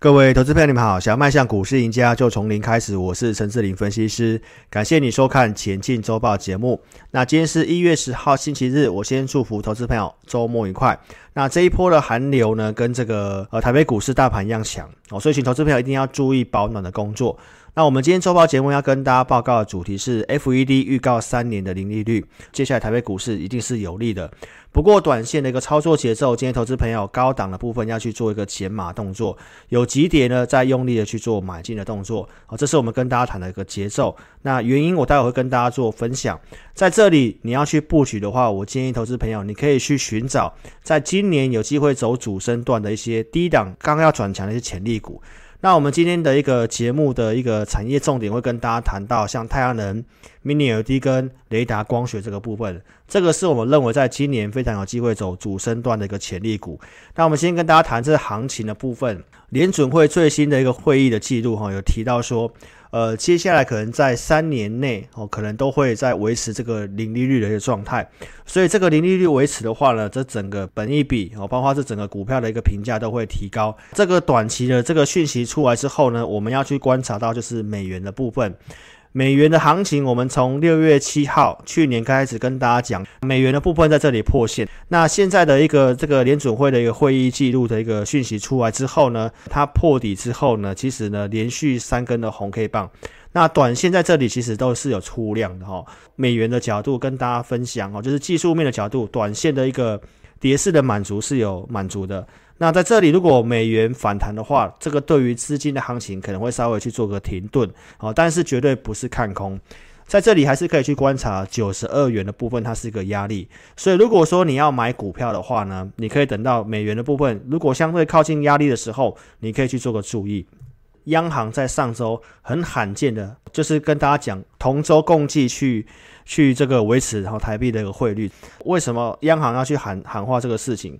各位投资朋友，你们好！想要迈向股市赢家，就从零开始。我是陈志林分析师，感谢你收看《前进周报》节目。那今天是一月十号星期日，我先祝福投资朋友周末愉快。那这一波的寒流呢，跟这个呃台北股市大盘一样强哦，所以请投资朋友一定要注意保暖的工作。那我们今天周报节目要跟大家报告的主题是 FED 预告三年的零利率，接下来台北股市一定是有利的。不过短线的一个操作节奏，今天投资朋友高档的部分要去做一个减码动作，有急跌呢，再用力的去做买进的动作。好，这是我们跟大家谈的一个节奏。那原因我待会会跟大家做分享。在这里你要去布局的话，我建议投资朋友你可以去寻找在今年有机会走主升段的一些低档刚要转强的一些潜力股。那我们今天的一个节目的一个产业重点会跟大家谈到，像太阳能、Mini LED 跟雷达光学这个部分，这个是我们认为在今年非常有机会走主升段的一个潜力股。那我们先跟大家谈这行情的部分，联准会最新的一个会议的记录哈，有提到说。呃，接下来可能在三年内哦，可能都会在维持这个零利率的一个状态。所以这个零利率维持的话呢，这整个本一比哦，包括这整个股票的一个评价都会提高。这个短期的这个讯息出来之后呢，我们要去观察到就是美元的部分。美元的行情，我们从六月七号去年开始跟大家讲，美元的部分在这里破线。那现在的一个这个联准会的一个会议记录的一个讯息出来之后呢，它破底之后呢，其实呢连续三根的红 K 棒，那短线在这里其实都是有出量的哈。美元的角度跟大家分享哦，就是技术面的角度，短线的一个跌势的满足是有满足的。那在这里，如果美元反弹的话，这个对于资金的行情可能会稍微去做个停顿，哦，但是绝对不是看空，在这里还是可以去观察九十二元的部分，它是一个压力。所以如果说你要买股票的话呢，你可以等到美元的部分如果相对靠近压力的时候，你可以去做个注意。央行在上周很罕见的，就是跟大家讲同舟共济去。去这个维持然后台币的一个汇率，为什么央行要去喊喊话这个事情？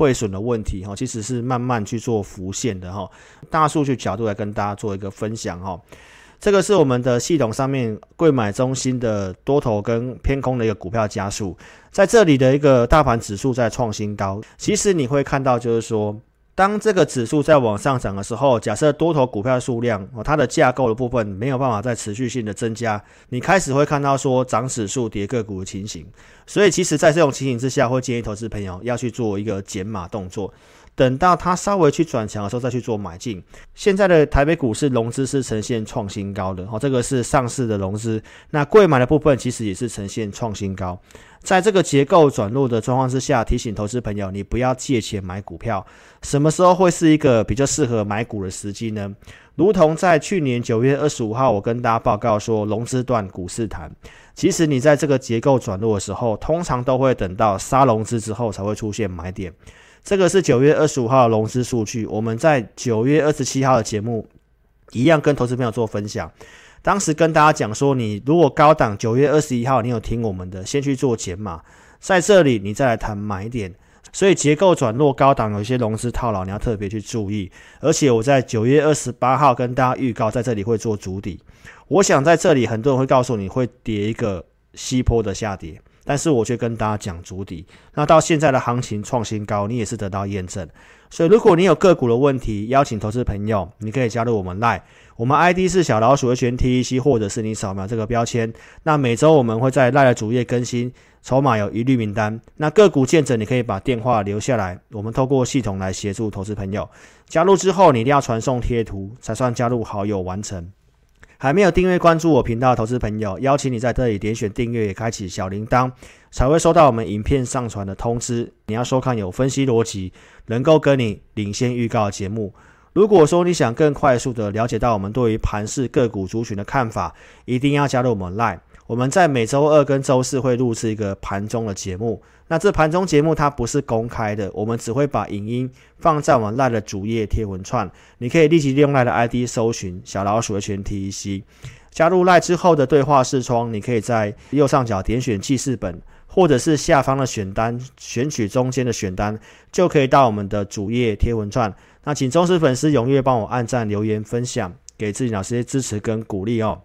汇损的问题哈，其实是慢慢去做浮现的哈。大数据角度来跟大家做一个分享哈。这个是我们的系统上面贵买中心的多头跟偏空的一个股票加速，在这里的一个大盘指数在创新高。其实你会看到就是说。当这个指数在往上涨的时候，假设多头股票数量哦，它的架构的部分没有办法再持续性的增加，你开始会看到说涨指数跌个股的情形。所以，其实，在这种情形之下，会建议投资朋友要去做一个减码动作，等到它稍微去转强的时候再去做买进。现在的台北股市融资是呈现创新高的哦，这个是上市的融资，那贵买的部分其实也是呈现创新高。在这个结构转弱的状况之下，提醒投资朋友，你不要借钱买股票。什么时候会是一个比较适合买股的时机呢？如同在去年九月二十五号，我跟大家报告说，融资断股市谈。其实你在这个结构转弱的时候，通常都会等到杀融资之后才会出现买点。这个是九月二十五号的融资数据，我们在九月二十七号的节目一样跟投资朋友做分享。当时跟大家讲说，你如果高档九月二十一号你有听我们的，先去做减码，在这里你再来谈买点。所以结构转弱，高档有一些融资套牢，你要特别去注意。而且我在九月二十八号跟大家预告，在这里会做主底。我想在这里很多人会告诉你会跌一个西坡的下跌，但是我却跟大家讲足底。那到现在的行情创新高，你也是得到验证。所以，如果你有个股的问题，邀请投资朋友，你可以加入我们赖我们 ID 是小老鼠 HNTEC，或者是你扫描这个标签。那每周我们会在赖的主页更新筹码有疑虑名单。那个股见证，你可以把电话留下来，我们透过系统来协助投资朋友。加入之后，你一定要传送贴图，才算加入好友完成。还没有订阅关注我频道的投资朋友，邀请你在这里点选订阅，也开启小铃铛，才会收到我们影片上传的通知。你要收看有分析逻辑、能够跟你领先预告的节目。如果说你想更快速的了解到我们对于盘市个股族群的看法，一定要加入我们 Line。我们在每周二跟周四会录制一个盘中的节目。那这盘中节目它不是公开的，我们只会把影音放在我们的主页贴文串。你可以立即利用 LINE 的 ID 搜寻小老鼠的全 TEC，加入 LINE 之后的对话视窗，你可以在右上角点选记事本，或者是下方的选单选取中间的选单，就可以到我们的主页贴文串。那请忠实粉丝踊跃帮我按赞、留言、分享，给自己老师些支持跟鼓励哦。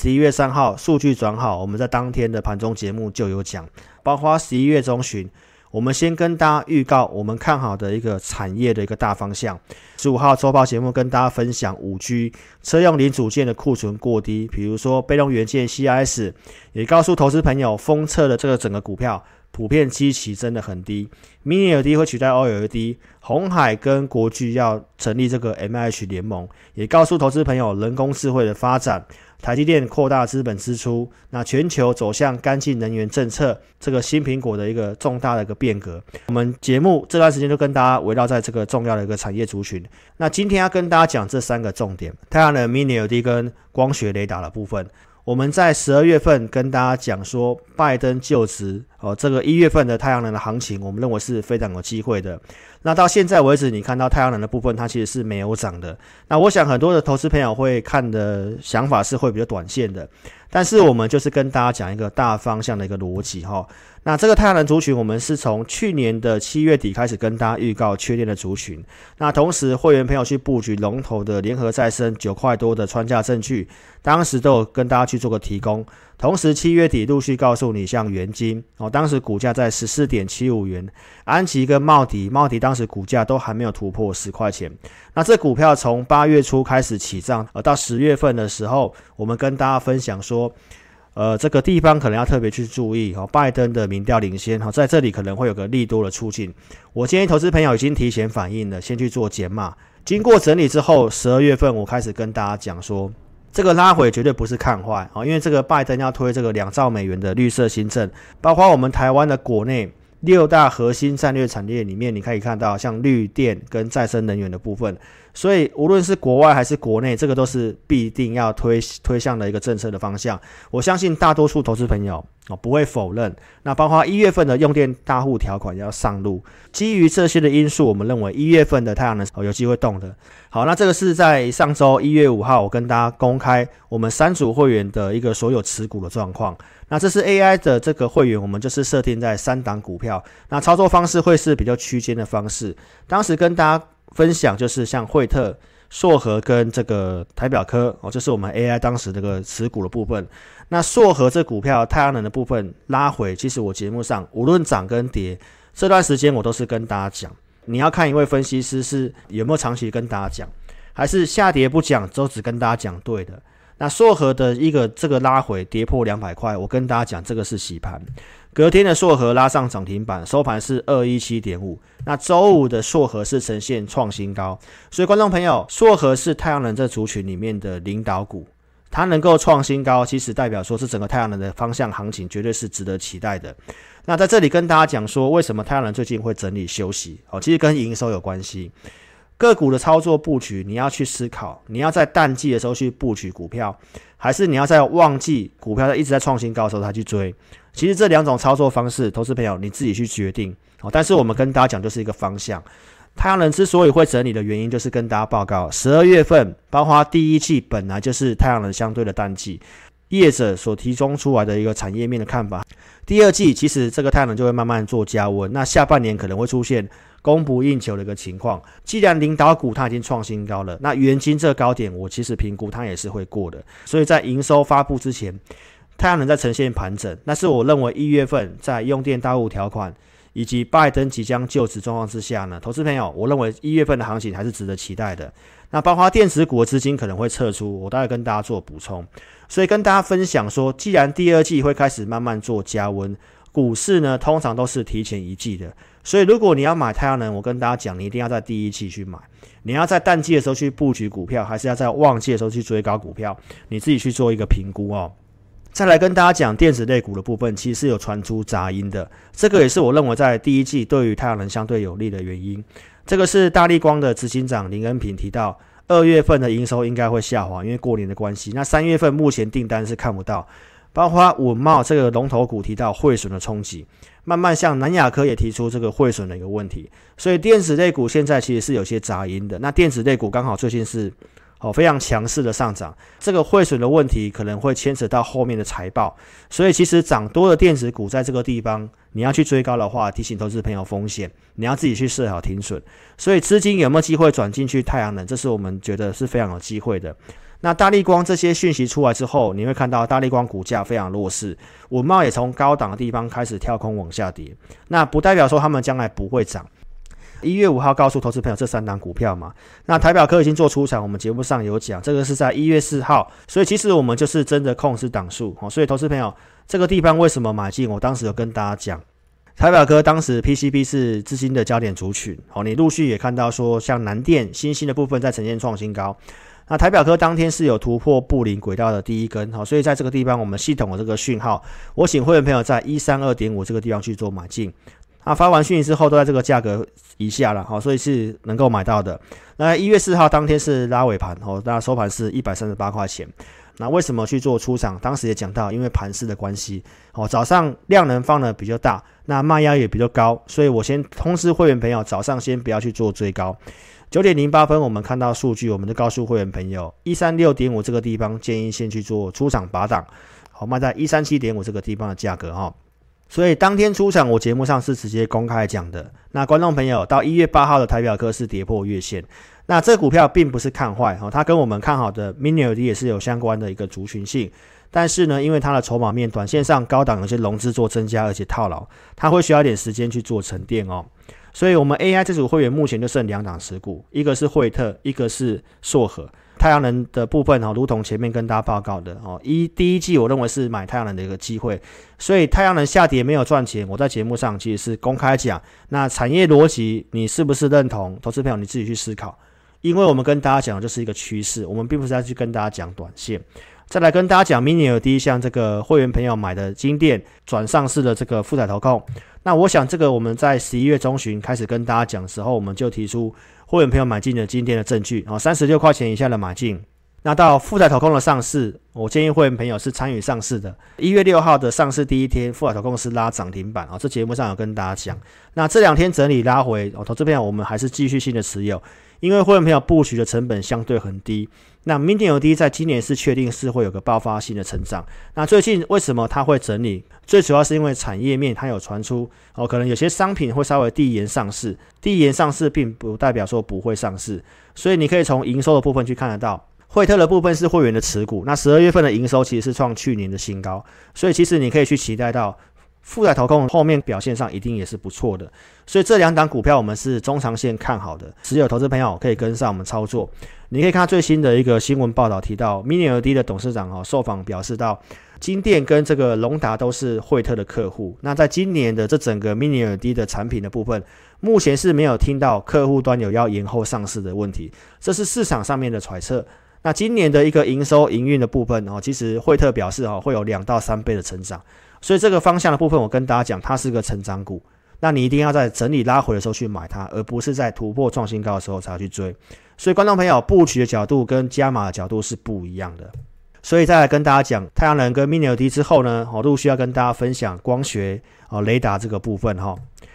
十一月三号数据转好，我们在当天的盘中节目就有讲，包括十一月中旬，我们先跟大家预告我们看好的一个产业的一个大方向。十五号周报节目跟大家分享五 G 车用零组件的库存过低，比如说被动元件 CIS，也告诉投资朋友封测的这个整个股票。普遍基期真的很低，Mini LED 会取代 OLED，红海跟国巨要成立这个 MH 联盟，也告诉投资朋友人工智慧的发展，台积电扩大资本支出，那全球走向干净能源政策，这个新苹果的一个重大的一个变革。我们节目这段时间就跟大家围绕在这个重要的一个产业族群。那今天要跟大家讲这三个重点：太阳能 Mini LED 跟光学雷达的部分。我们在十二月份跟大家讲说，拜登就职哦，这个一月份的太阳能的行情，我们认为是非常有机会的。那到现在为止，你看到太阳能的部分，它其实是没有涨的。那我想很多的投资朋友会看的想法是会比较短线的，但是我们就是跟大家讲一个大方向的一个逻辑哈。那这个太阳能族群，我们是从去年的七月底开始跟大家预告确定的族群。那同时，会员朋友去布局龙头的联合再生九块多的穿价证据，当时都有跟大家去做个提供。同时，七月底陆续告诉你，像元晶哦，当时股价在十四点七五元；安琪跟茂迪，茂迪当时股价都还没有突破十块钱。那这股票从八月初开始起涨，而到十月份的时候，我们跟大家分享说。呃，这个地方可能要特别去注意哈，拜登的民调领先哈，在这里可能会有个利多的出尽。我建议投资朋友已经提前反应了，先去做减码。经过整理之后，十二月份我开始跟大家讲说，这个拉回绝对不是看坏啊，因为这个拜登要推这个两兆美元的绿色新政，包括我们台湾的国内。六大核心战略产业里面，你可以看到像绿电跟再生能源的部分，所以无论是国外还是国内，这个都是必定要推推向的一个政策的方向。我相信大多数投资朋友哦不会否认。那包括一月份的用电大户条款要上路，基于这些的因素，我们认为一月份的太阳能哦有机会动的。好，那这个是在上周一月五号，我跟大家公开我们三组会员的一个所有持股的状况。那这是 AI 的这个会员，我们就是设定在三档股票。那操作方式会是比较区间的方式。当时跟大家分享就是像惠特、硕和跟这个台表科哦，这是我们 AI 当时这个持股的部分。那硕和这股票太阳能的部分拉回，其实我节目上无论涨跟跌，这段时间我都是跟大家讲，你要看一位分析师是有没有长期跟大家讲，还是下跌不讲，都只跟大家讲对的。那硕禾的一个这个拉回跌破两百块，我跟大家讲，这个是洗盘。隔天的硕禾拉上涨停板，收盘是二一七点五。那周五的硕禾是呈现创新高，所以观众朋友，硕禾是太阳能这族群里面的领导股，它能够创新高，其实代表说是整个太阳能的方向行情绝对是值得期待的。那在这里跟大家讲说，为什么太阳能最近会整理休息？哦，其实跟营收有关系。个股的操作布局，你要去思考，你要在淡季的时候去布局股票，还是你要在旺季股票在一直在创新高的时候才去追？其实这两种操作方式，投资朋友你自己去决定。好，但是我们跟大家讲就是一个方向。太阳能之所以会整理的原因，就是跟大家报告，十二月份包括第一季本来就是太阳能相对的淡季，业者所提供出来的一个产业面的看法。第二季其实这个太阳能就会慢慢做加温，那下半年可能会出现。供不应求的一个情况，既然领导股它已经创新高了，那元金这个高点我其实评估它也是会过的，所以在营收发布之前，太阳能在呈现盘整。那是我认为一月份在用电大户条款以及拜登即将就职状况之下呢，投资朋友，我认为一月份的行情还是值得期待的。那包括电子股的资金可能会撤出，我待会跟大家做补充。所以跟大家分享说，既然第二季会开始慢慢做加温，股市呢通常都是提前一季的。所以，如果你要买太阳能，我跟大家讲，你一定要在第一季去买。你要在淡季的时候去布局股票，还是要在旺季的时候去追高股票？你自己去做一个评估哦。再来跟大家讲电子类股的部分，其实是有传出杂音的。这个也是我认为在第一季对于太阳能相对有利的原因。这个是大立光的执行长林恩平提到，二月份的营收应该会下滑，因为过年的关系。那三月份目前订单是看不到。包括五贸这个龙头股提到汇损的冲击，慢慢向南亚科也提出这个汇损的一个问题，所以电子类股现在其实是有些杂音的。那电子类股刚好最近是哦非常强势的上涨，这个汇损的问题可能会牵扯到后面的财报，所以其实涨多的电子股在这个地方你要去追高的话，提醒投资朋友风险，你要自己去设好停损。所以资金有没有机会转进去太阳能，这是我们觉得是非常有机会的。那大立光这些讯息出来之后，你会看到大立光股价非常弱势，文茂也从高档的地方开始跳空往下跌。那不代表说他们将来不会涨。一月五号告诉投资朋友这三档股票嘛，那台表科已经做出场，我们节目上有讲，这个是在一月四号，所以其实我们就是真的控制档数哦。所以投资朋友这个地方为什么买进？我当时有跟大家讲，台表科当时 PCB 是资金的焦点族群哦，你陆续也看到说像南电、新兴的部分在呈现创新高，那台表科当天是有突破布林轨道的第一根哈，所以在这个地方我们系统的这个讯号，我请会员朋友在一三二点五这个地方去做买进。啊，发完讯息之后都在这个价格以下了，好，所以是能够买到的。那一月四号当天是拉尾盘，哦，那收盘是一百三十八块钱。那为什么去做出场？当时也讲到，因为盘势的关系，哦，早上量能放的比较大，那卖压也比较高，所以我先通知会员朋友，早上先不要去做追高。九点零八分，我们看到数据，我们就告诉会员朋友，一三六点五这个地方建议先去做出场拔档，好，卖在一三七点五这个地方的价格，哈。所以当天出场，我节目上是直接公开讲的。那观众朋友到一月八号的台表科是跌破月线，那这股票并不是看坏哈，它跟我们看好的 Mini LED 也是有相关的一个族群性。但是呢，因为它的筹码面短线上高档有些融资做增加，而且套牢，它会需要一点时间去做沉淀哦。所以我们 AI 这组会员目前就剩两档持股，一个是惠特，一个是硕禾。太阳能的部分哈，如同前面跟大家报告的哦，一第一季我认为是买太阳能的一个机会，所以太阳能下跌没有赚钱，我在节目上其实是公开讲，那产业逻辑你是不是认同？投资朋友你自己去思考，因为我们跟大家讲的就是一个趋势，我们并不是在去跟大家讲短线。再来跟大家讲，Mini LED 像这个会员朋友买的金电转上市的这个富采投控，那我想这个我们在十一月中旬开始跟大家讲的时候，我们就提出。会员朋友买进的今天的证据，哦，三十六块钱以下的买进。那到富采投控的上市，我建议会员朋友是参与上市的。一月六号的上市第一天，富采投控是拉涨停板，哦，这节目上有跟大家讲。那这两天整理拉回，哦，投资朋友我们还是继续性的持有，因为会员朋友布局的成本相对很低。那 Mini LED 在今年是确定是会有个爆发性的成长。那最近为什么它会整理？最主要是因为产业面它有传出哦，可能有些商品会稍微递延上市，递延上市并不代表说不会上市。所以你可以从营收的部分去看得到，惠特的部分是会员的持股。那十二月份的营收其实是创去年的新高，所以其实你可以去期待到。负债投控后面表现上一定也是不错的，所以这两档股票我们是中长线看好的，持有投资朋友可以跟上我们操作。你可以看最新的一个新闻报道提到，Mini LED 的董事长哦受访表示到，金电跟这个隆达都是惠特的客户。那在今年的这整个 Mini LED 的产品的部分，目前是没有听到客户端有要延后上市的问题，这是市场上面的揣测。那今年的一个营收营运的部分哦，其实惠特表示哦会有两到三倍的成长。所以这个方向的部分，我跟大家讲，它是个成长股，那你一定要在整理拉回的时候去买它，而不是在突破创新高的时候才去追。所以观众朋友，布局的角度跟加码的角度是不一样的。所以再来跟大家讲太阳能跟 Mini LED 之后呢，我陆续要跟大家分享光学哦雷达这个部分哈。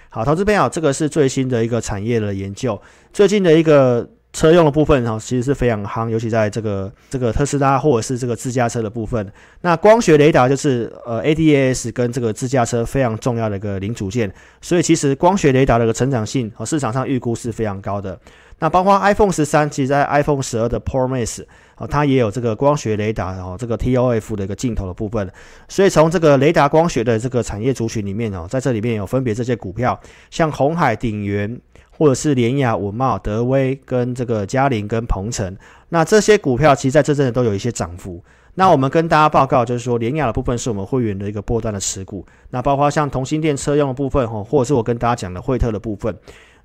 好，投资朋友，这个是最新的一个产业的研究，最近的一个。车用的部分哈，其实是非常夯，尤其在这个这个特斯拉或者是这个自驾车的部分。那光学雷达就是呃 ADAS 跟这个自驾车非常重要的一个零组件，所以其实光学雷达的一个成长性和市场上预估是非常高的。那包括 iPhone 十三，其实在 iPhone 十二的 Pro Max 啊，它也有这个光学雷达哦，这个 TOF 的一个镜头的部分。所以从这个雷达光学的这个产业族群里面哦，在这里面有分别这些股票，像红海、鼎元。或者是联亚、文茂、德威跟这个佳凌跟鹏程，那这些股票其实在这阵子都有一些涨幅。那我们跟大家报告，就是说联亚的部分是我们会员的一个波段的持股。那包括像同心电车用的部分，哈，或者是我跟大家讲的惠特的部分。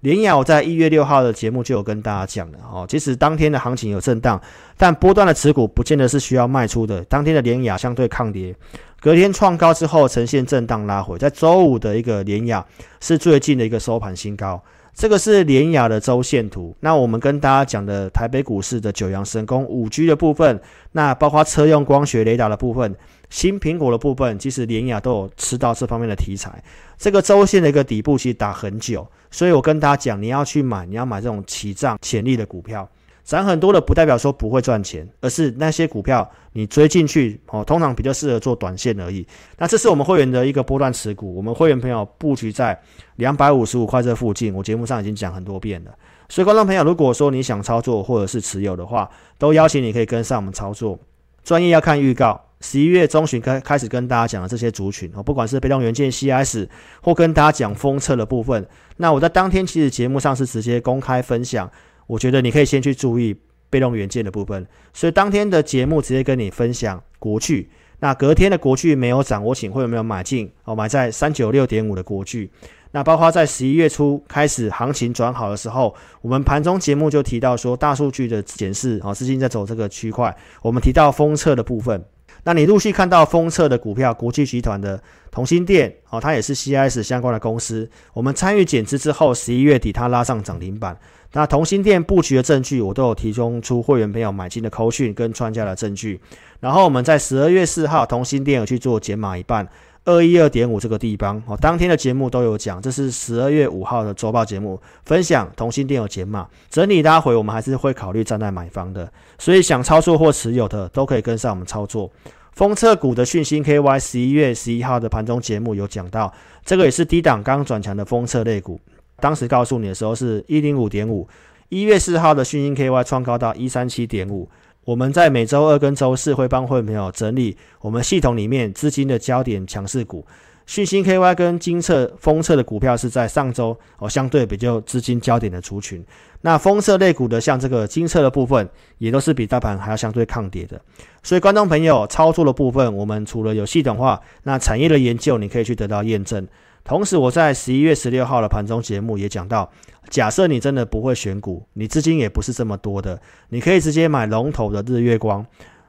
联亚我在一月六号的节目就有跟大家讲了，哦，即使当天的行情有震荡，但波段的持股不见得是需要卖出的。当天的联亚相对抗跌，隔天创高之后呈现震荡拉回，在周五的一个联亚是最近的一个收盘新高。这个是联雅的周线图。那我们跟大家讲的台北股市的九阳神功五 G 的部分，那包括车用光学雷达的部分，新苹果的部分，其实联雅都有吃到这方面的题材。这个周线的一个底部其实打很久，所以我跟大家讲，你要去买，你要买这种起涨潜力的股票。涨很多的不代表说不会赚钱，而是那些股票你追进去哦，通常比较适合做短线而已。那这是我们会员的一个波段持股，我们会员朋友布局在两百五十五块这附近，我节目上已经讲很多遍了。所以，观众朋友，如果说你想操作或者是持有的话，都邀请你可以跟上我们操作。专业要看预告，十一月中旬开开始跟大家讲的这些族群哦，不管是被动元件 CS，或跟大家讲封测的部分，那我在当天其实节目上是直接公开分享。我觉得你可以先去注意被动元件的部分，所以当天的节目直接跟你分享国巨。那隔天的国巨没有涨，我请会有没有买进哦？买在三九六点五的国巨。那包括在十一月初开始行情转好的时候，我们盘中节目就提到说，大数据的显示啊，资金在走这个区块。我们提到封测的部分，那你陆续看到封测的股票，国巨集团的同心电哦，它也是 CIS 相关的公司。我们参与减资之后，十一月底它拉上涨停板。那同心电布局的证据，我都有提供出会员朋友买进的扣讯跟穿价的证据。然后我们在十二月四号，同心电有去做减码一半。二一二点五这个地方哦，当天的节目都有讲，这是十二月五号的周报节目分享，同心电有减码整理拉回，我们还是会考虑站在买方的，所以想操作或持有的都可以跟上我们操作。封测股的讯芯 KY 十一月十一号的盘中节目有讲到，这个也是低档刚转强的封测类股，当时告诉你的时候是一零五点五，一月四号的讯芯 KY 创高到一三七点五。我们在每周二跟周四会帮会朋友整理我们系统里面资金的焦点强势股，讯芯 KY 跟金测封测的股票是在上周哦，相对比较资金焦点的族群。那封测类股的像这个金测的部分，也都是比大盘还要相对抗跌的。所以观众朋友操作的部分，我们除了有系统化，那产业的研究你可以去得到验证。同时，我在十一月十六号的盘中节目也讲到，假设你真的不会选股，你资金也不是这么多的，你可以直接买龙头的日月光。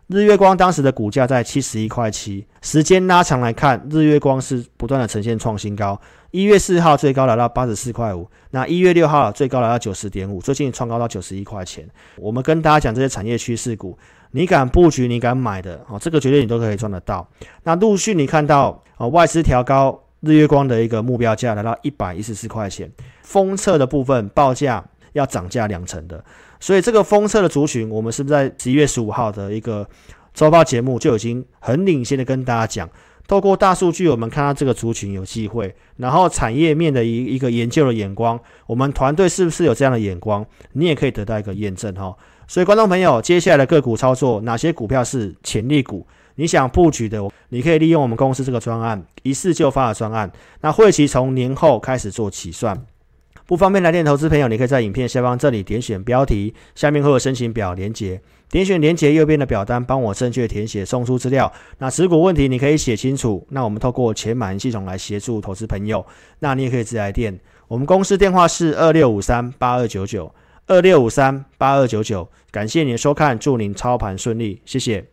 日月光当时的股价在七十一块七，时间拉长来看，日月光是不断的呈现创新高。一月四号最高来到八十四块五，那一月六号最高来到九十点五，最近创高到九十一块钱。我们跟大家讲这些产业趋势股，你敢布局，你敢买的哦，这个绝对你都可以赚得到。那陆续你看到哦，外资调高。日月光的一个目标价来到一百一十四块钱，封测的部分报价要涨价两成的，所以这个封测的族群，我们是不是在十一月十五号的一个周报节目就已经很领先的跟大家讲，透过大数据，我们看到这个族群有机会，然后产业面的一一个研究的眼光，我们团队是不是有这样的眼光，你也可以得到一个验证哈。所以观众朋友，接下来的个股操作，哪些股票是潜力股？你想布局的，你可以利用我们公司这个专案，一次就发的专案。那会期从年后开始做起算，不方便来电投资朋友，你可以在影片下方这里点选标题，下面会有申请表连接，点选连接右边的表单，帮我正确填写送出资料。那持股问题你可以写清楚，那我们透过钱满系统来协助投资朋友。那你也可以直来电，我们公司电话是二六五三八二九九二六五三八二九九。感谢您的收看，祝您操盘顺利，谢谢。